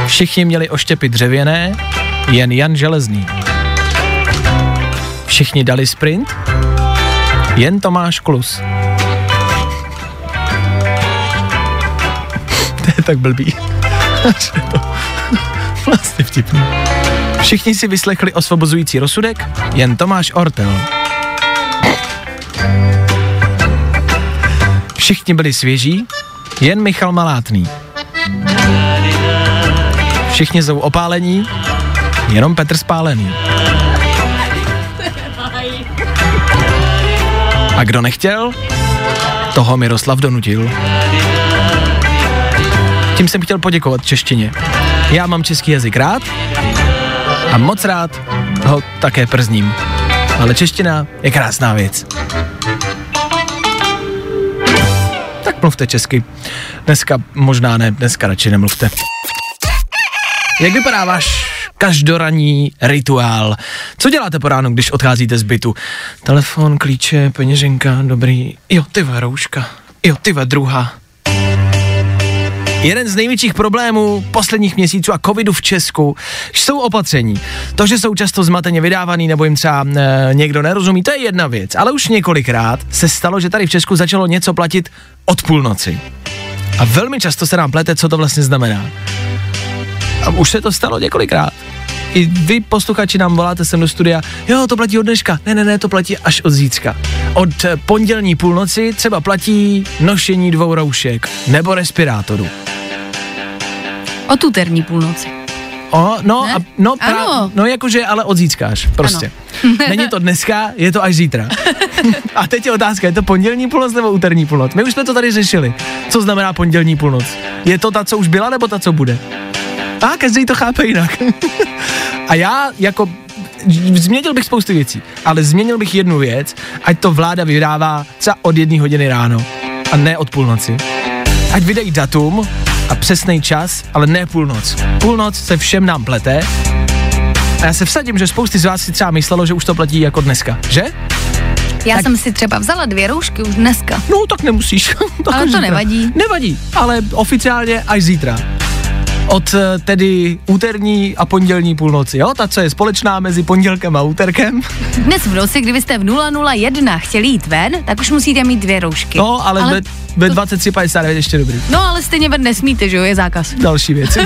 Všichni měli oštěpy dřevěné, jen Jan Železný. Všichni dali sprint, jen Tomáš Klus. to je tak blbý. Vlastně vtipný. Všichni si vyslechli osvobozující rozsudek, jen Tomáš Ortel. Všichni byli svěží, jen Michal Malátný. Všichni jsou opálení, jenom Petr Spálený. A kdo nechtěl, toho Miroslav donutil. Tím jsem chtěl poděkovat češtině. Já mám český jazyk rád a moc rád ho také przním. Ale čeština je krásná věc. Tak mluvte česky. Dneska možná ne, dneska radši nemluvte. Jak vypadá váš každoranní rituál? Co děláte po ránu, když odcházíte z bytu? Telefon, klíče, peněženka, dobrý. Jo, ty rouška. Jo, ty druhá. Jeden z největších problémů posledních měsíců a covidu v Česku jsou opatření. To, že jsou často zmateně vydávaný nebo jim třeba e, někdo nerozumí, to je jedna věc. Ale už několikrát se stalo, že tady v Česku začalo něco platit od půlnoci. A velmi často se nám plete, co to vlastně znamená. A už se to stalo několikrát. I vy, posluchači, nám voláte sem do studia, jo, to platí od dneška. Ne, ne, ne, to platí až od zítřka. Od eh, pondělní půlnoci třeba platí nošení dvou roušek nebo respirátoru. Od úterní půlnoci. O, no, Ne? a, no, Ano. no, jakože, ale od zítřkáš, prostě. Není to dneska, je to až zítra. a teď je otázka, je to pondělní půlnoc nebo úterní půlnoc? My už jsme to tady řešili. Co znamená pondělní půlnoc? Je to ta, co už byla, nebo ta, co bude? A každý to chápe jinak. a já jako změnil bych spoustu věcí, ale změnil bych jednu věc, ať to vláda vydává třeba od jedné hodiny ráno a ne od půlnoci. Ať vydají datum a přesný čas, ale ne půlnoc. Půlnoc se všem nám plete a já se vsadím, že spousty z vás si třeba myslelo, že už to platí jako dneska, že? Já Tak- jsem si třeba vzala dvě roušky už dneska. No, tak nemusíš. Tak Ale to zítra. nevadí. Nevadí, ale oficiálně až zítra. Od eh, tedy úterní a pondělní půlnoci, jo? Ta, co je společná mezi pondělkem a úterkem. Dnes v noci, kdybyste v 001 chtěli jít ven, tak už musíte mít dvě roušky. No, ale, ale ve, ve 23.59 ještě dobrý. No, ale stejně ven nesmíte, že jo, je zákaz. Další věci.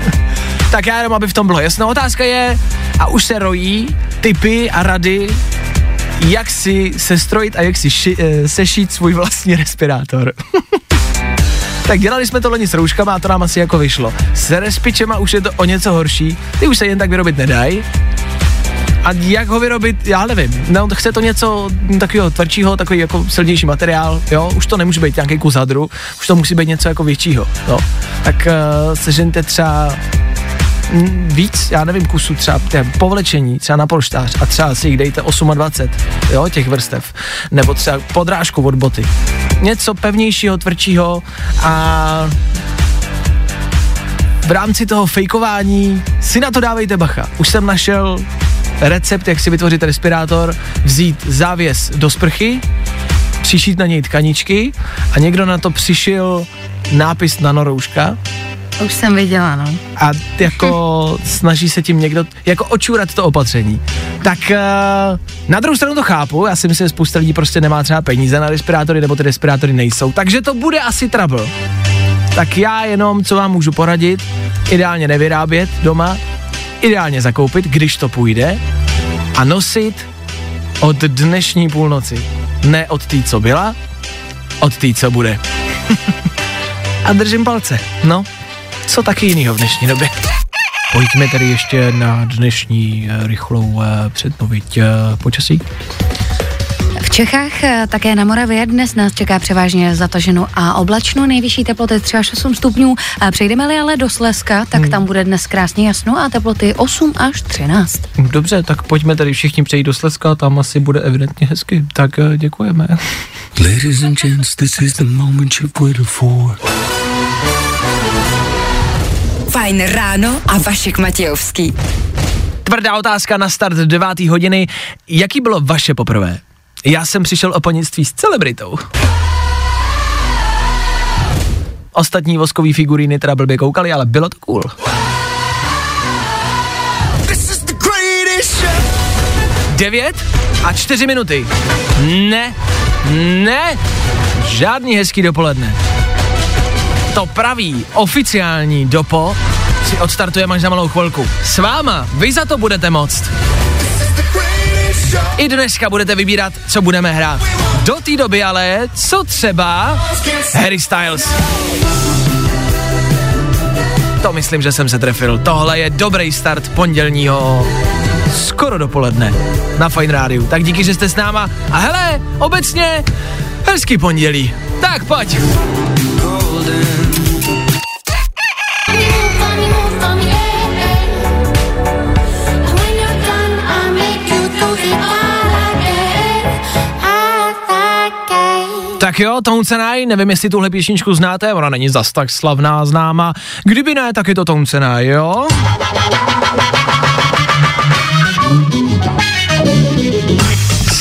tak já jenom, aby v tom bylo jasno. Otázka je, a už se rojí typy a rady, jak si sestrojit a jak si ši, eh, sešít svůj vlastní respirátor. tak dělali jsme to loni s rouškama a to nám asi jako vyšlo. S respičema už je to o něco horší, ty už se jen tak vyrobit nedají. A jak ho vyrobit, já nevím. No, chce to něco takového tvrdšího, takový jako silnější materiál, jo, už to nemůže být nějaký kus hadru, už to musí být něco jako většího, jo. Tak uh, sežente třeba víc, já nevím, kusů třeba povlečení, třeba na polštář a třeba si jich dejte 28, jo, těch vrstev, nebo třeba podrážku od boty. Něco pevnějšího, tvrdšího a v rámci toho fejkování si na to dávejte bacha. Už jsem našel recept, jak si vytvořit respirátor, vzít závěs do sprchy, přišít na něj tkaničky a někdo na to přišil nápis nanorouška Už jsem viděla, no. a jako snaží se tím někdo jako očurat to opatření. Tak uh, na druhou stranu to chápu, já si myslím, že spousta lidí prostě nemá třeba peníze na respirátory, nebo ty respirátory nejsou, takže to bude asi trouble. Tak já jenom, co vám můžu poradit, ideálně nevyrábět doma, ideálně zakoupit, když to půjde, a nosit od dnešní půlnoci. Ne od té, co byla, od té, co bude. a držím palce. No, co taky jinýho v dnešní době. Pojďme tedy ještě na dnešní eh, rychlou eh, předpověď eh, počasí. V Čechách, také na Moravě, dnes nás čeká převážně zataženo a oblačno, nejvyšší teploty 3 až 8 stupňů. Přejdeme-li ale do Slezska, tak Hmm. tam bude dnes krásně jasno a teploty 8 až 13. Dobře, tak pojďme tady všichni přejít do Slezska, tam asi bude evidentně hezky. Tak děkujeme. Ladies and gents, this is the moment you've waited for. Fajn ráno a Vašek Matějovský. Tvrdá otázka na start 9. hodiny. Jaký bylo vaše poprvé? Já jsem přišel o panictví s celebritou. Ostatní voskový figuríny teda blbě koukali, ale bylo to cool. Devět a čtyři minuty. Ne, ne, žádný hezký dopoledne. To pravý, oficiální dopo si odstartujeme až za malou chvilku. S váma, vy za to budete moct. I dneska budete vybírat, co budeme hrát. Do té doby ale, co třeba Harry Styles. To myslím, že jsem se trefil. Tohle je dobrý start pondělního skoro dopoledne na Fine Rádiu. Tak díky, že jste s náma. A hele, obecně hezký pondělí. Tak pojď. Tak jo, Touncenaj, nevím, jestli tuhle písničku znáte, ona není zas tak slavná, známa. Kdyby ne, tak je to Touncenaj, jo?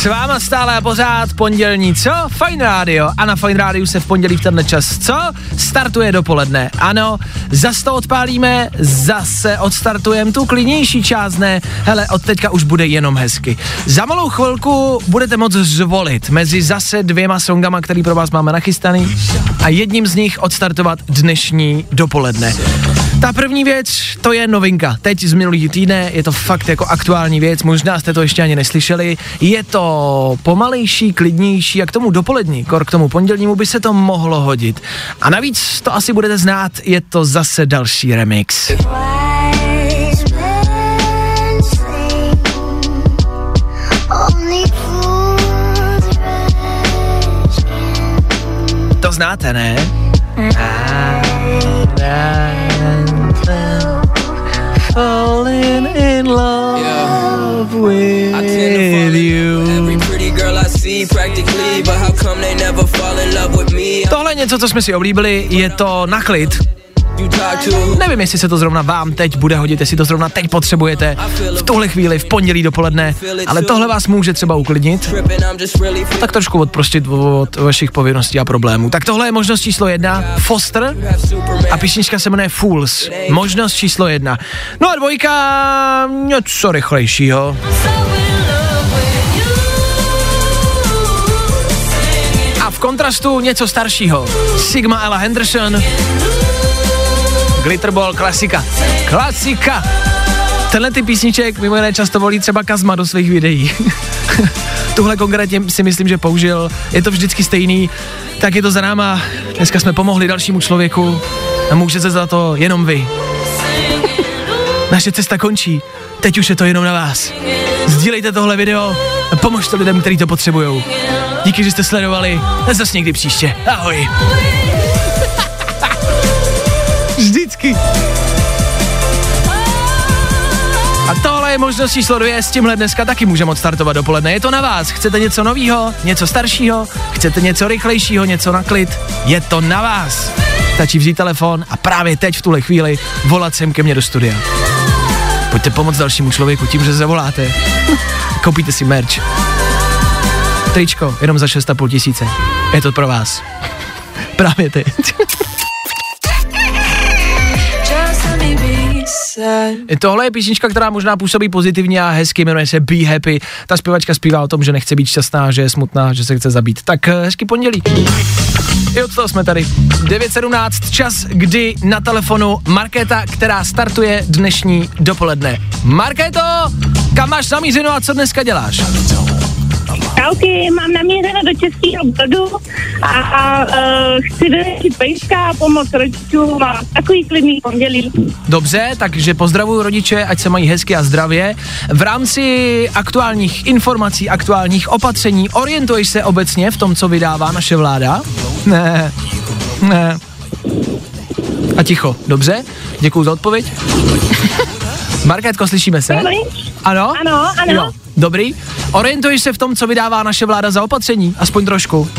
Váma stále a pořád pondělní, co? Fine Radio. A na Fine Radio se v pondělí v tenhle čas, co? Startuje dopoledne. Ano, zas to odpálíme, zase odstartujeme tu klidnější část, ne? Hele, od teďka už bude jenom hezky. Za malou chvilku budete moct zvolit mezi zase dvěma songama, který pro vás máme nachystaný a jedním z nich odstartovat dnešní dopoledne. Ta první věc, to je novinka. Teď z minulý týdne, je to fakt jako aktuální věc, možná jste to ještě ani neslyšeli. Je to pomalejší, klidnější a k tomu dopolední, kor k tomu pondělnímu by se to mohlo hodit. A navíc to asi budete znát, je to zase další remix. To znáte, ne? Falling in love with you. Tohle je něco, co jsme si oblíbili, je to na klid. you talk to. Nevím, jestli se to zrovna vám teď bude hodit, jestli to zrovna teď potřebujete, v tuhle chvíli, v pondělí dopoledne, ale tohle vás může třeba uklidnit, f- tak trošku odprostit od vašich povinností a problémů. Tak tohle je možnost číslo jedna, Foster a písnička se jmenuje Fools. Možnost číslo jedna. No a dvojka, něco rychlejšího. Kontrastu něco staršího. Sigma Ella Henderson. Glitterball, klasika. Klasika. Tenhle ty písniček mimo jiné často volí třeba Kazma do svých videí. Tuhle konkrétně si myslím, že použil. Je to vždycky stejný. Tak je to za náma. Dneska jsme pomohli dalšímu člověku a můžete za to jenom vy. Naše cesta končí. Teď už je to jenom na vás. Sdílejte tohle video a pomožte lidem, kteří to potřebují. Díky, že jste sledovali. A zase někdy příště. Ahoj. Vždycky. A tohle je možnost číslo dvě, s tímhle dneska taky můžeme odstartovat dopoledne. Je to na vás. Chcete něco novýho, něco staršího, chcete něco rychlejšího, něco na klid? Je to na vás. Stačí vzít telefon a právě teď v tuhle chvíli volat sem ke mně do studia. Pojďte pomoct dalšímu člověku tím, že zavoláte. Koupíte si merch. Tričko, jenom za 6,5 tisíce. Je to pro vás. Právě teď. Tohle je písnička, která možná působí pozitivně a hezky, jmenuje se Be Happy. Ta zpěvačka zpívá o tom, že nechce být šťastná, že je smutná, že se chce zabít. Tak eh, hezky pondělí. I od toho jsme tady. 9.17, čas, kdy na telefonu Markéta, která startuje dnešní dopoledne. Markéto, kam máš zamířeno a co dneska děláš? Čauky, mám namířeno do Českého brodu a, a uh, chci dojet pejska a pomoct rodičům a takový klidný pondělí. Dobře, takže pozdravuju rodiče, ať se mají hezky a zdravě. V rámci aktuálních informací, aktuálních opatření, orientuješ se obecně v tom, co vydává naše vláda? Ne, ne. A ticho, dobře, děkuju za odpověď. Markétko, slyšíme se? Ano? Ano, ano. Jo, dobrý. Orientuješ se v tom, co vydává naše vláda za opatření? Aspoň trošku.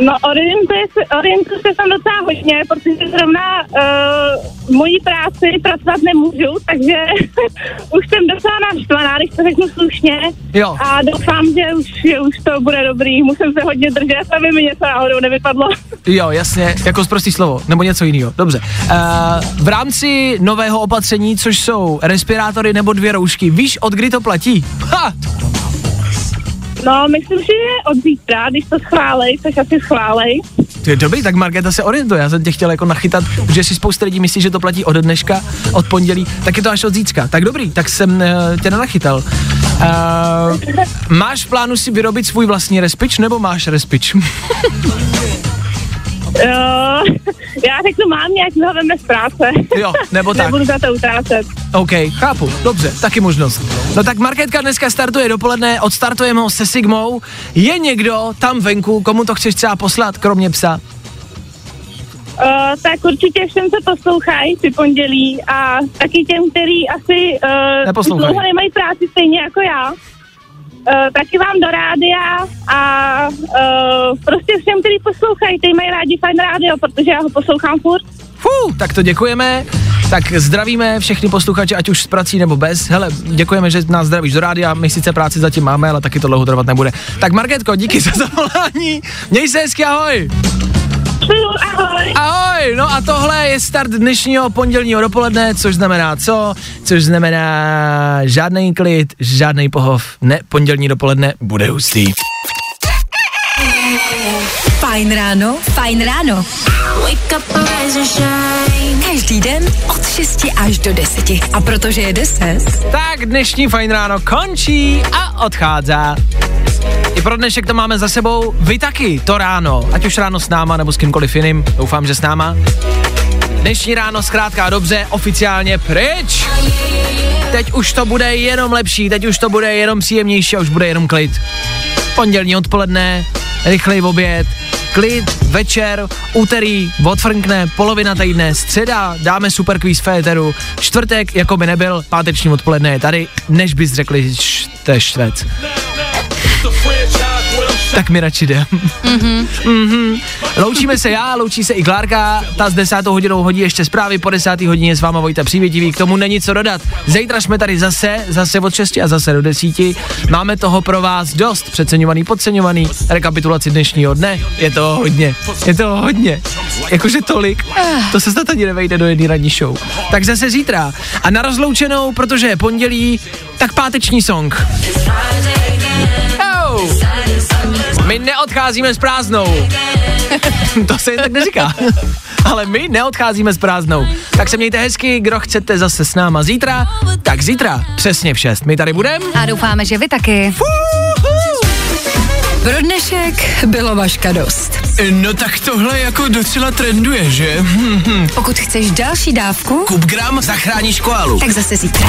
No orientuje se, orientuje se tam docela hodně, protože zrovna uh, mojí práci pracovat nemůžu, takže už jsem docela naštvaná, když to řeknu slušně. Jo. A doufám, že už, že už to bude dobrý. Musím se hodně držet, aby mi něco náhodou nevypadlo. Jo, jasně, jako zprostý slovo, nebo něco jiného. Dobře. Uh, v rámci nového opatření, což jsou respirátory nebo dvě roušky, víš, od kdy to platí? Ha! No, myslím si, že od zítra, když to schválej, což asi schválej. To je dobrý, tak Markéta se orientuje. Já jsem tě chtěl jako nachytat, protože si spousta lidí myslí, že to platí od dneška, od pondělí, tak je to až od zítřka. Tak dobrý, tak jsem uh, tě nenachytal. Uh, máš v plánu si vyrobit svůj vlastní respič, nebo máš respič? Uh, já řeknu, mám nějak ho veme z práce. Jo, nebo tak. Nebudu za to utrácet. OK, chápu, dobře, taky možnost. No tak Marketka dneska startuje dopoledne, odstartujeme ho se Sigmou. Je někdo tam venku, komu to chceš třeba poslat, kromě psa? Uh, tak určitě všem se poslouchají ty pondělí a taky těm, který asi uh, dlouho nemají práci stejně jako já. Uh, taky vám do rádia a uh, prostě všem, kteří poslouchají, ty mají rádi fajn rádio, protože já ho poslouchám furt. Fú, tak to děkujeme. Tak zdravíme všechny posluchače, ať už s prací nebo bez. Hele, děkujeme, že nás zdravíš do rádia. My sice práci zatím máme, ale taky to dlouho trvat nebude. Tak Marketko, díky za zavolání. Měj se hezky, ahoj. Ahoj. Ahoj, no a tohle je start dnešního pondělního dopoledne, což znamená co? Což znamená žádný klid, žádný pohov. Ne, pondělní dopoledne bude hustý. Fajn ráno, fajn ráno. Každý den od 6 až do 10. A protože je 10, Tak dnešní fajn ráno končí a odchází. I pro dnešek to máme za sebou. Vy taky to ráno, ať už ráno s náma nebo s kýmkoliv jiným. Doufám, že s náma. Dnešní ráno zkrátka dobře oficiálně pryč. Teď už to bude jenom lepší, teď už to bude jenom příjemnější a už bude jenom klid. Pondělní odpoledne, rychlej oběd, klid, večer, úterý, odfrkne, polovina týdne, středa, dáme super quiz féteru, čtvrtek, jako by nebyl, páteční odpoledne je tady, než bys řekli šte štvec. Tak mi radši jdem. Mhm. Loučíme se já, loučí se i Klárka, ta s desátou hodinou hodí ještě zprávy, po desátý hodině s váma Vojta Přívětivý, k tomu není co dodat. Zítra jsme tady zase, zase od 6 a zase do 10. Máme toho pro vás dost, přeceňovaný, podceňovaný, rekapitulaci dnešního dne, je to hodně, je to hodně, jakože tolik, to se snad ani nevejde do jedné ranní show. Tak zase zítra a na rozloučenou, protože je pondělí, tak páteční song. Oh. My neodcházíme s prázdnou. to se jen tak neříká. Ale my neodcházíme s prázdnou. Tak se mějte hezky, kdo chcete zase s náma zítra, tak zítra přesně v 6. My tady budeme. A doufáme, že vy taky. Pro dnešek bylo Vaška dost. No tak tohle jako docela trenduje, že? Hm, Pokud chceš další dávku, Kup gram, zachráníš koalu. tak zase zítra.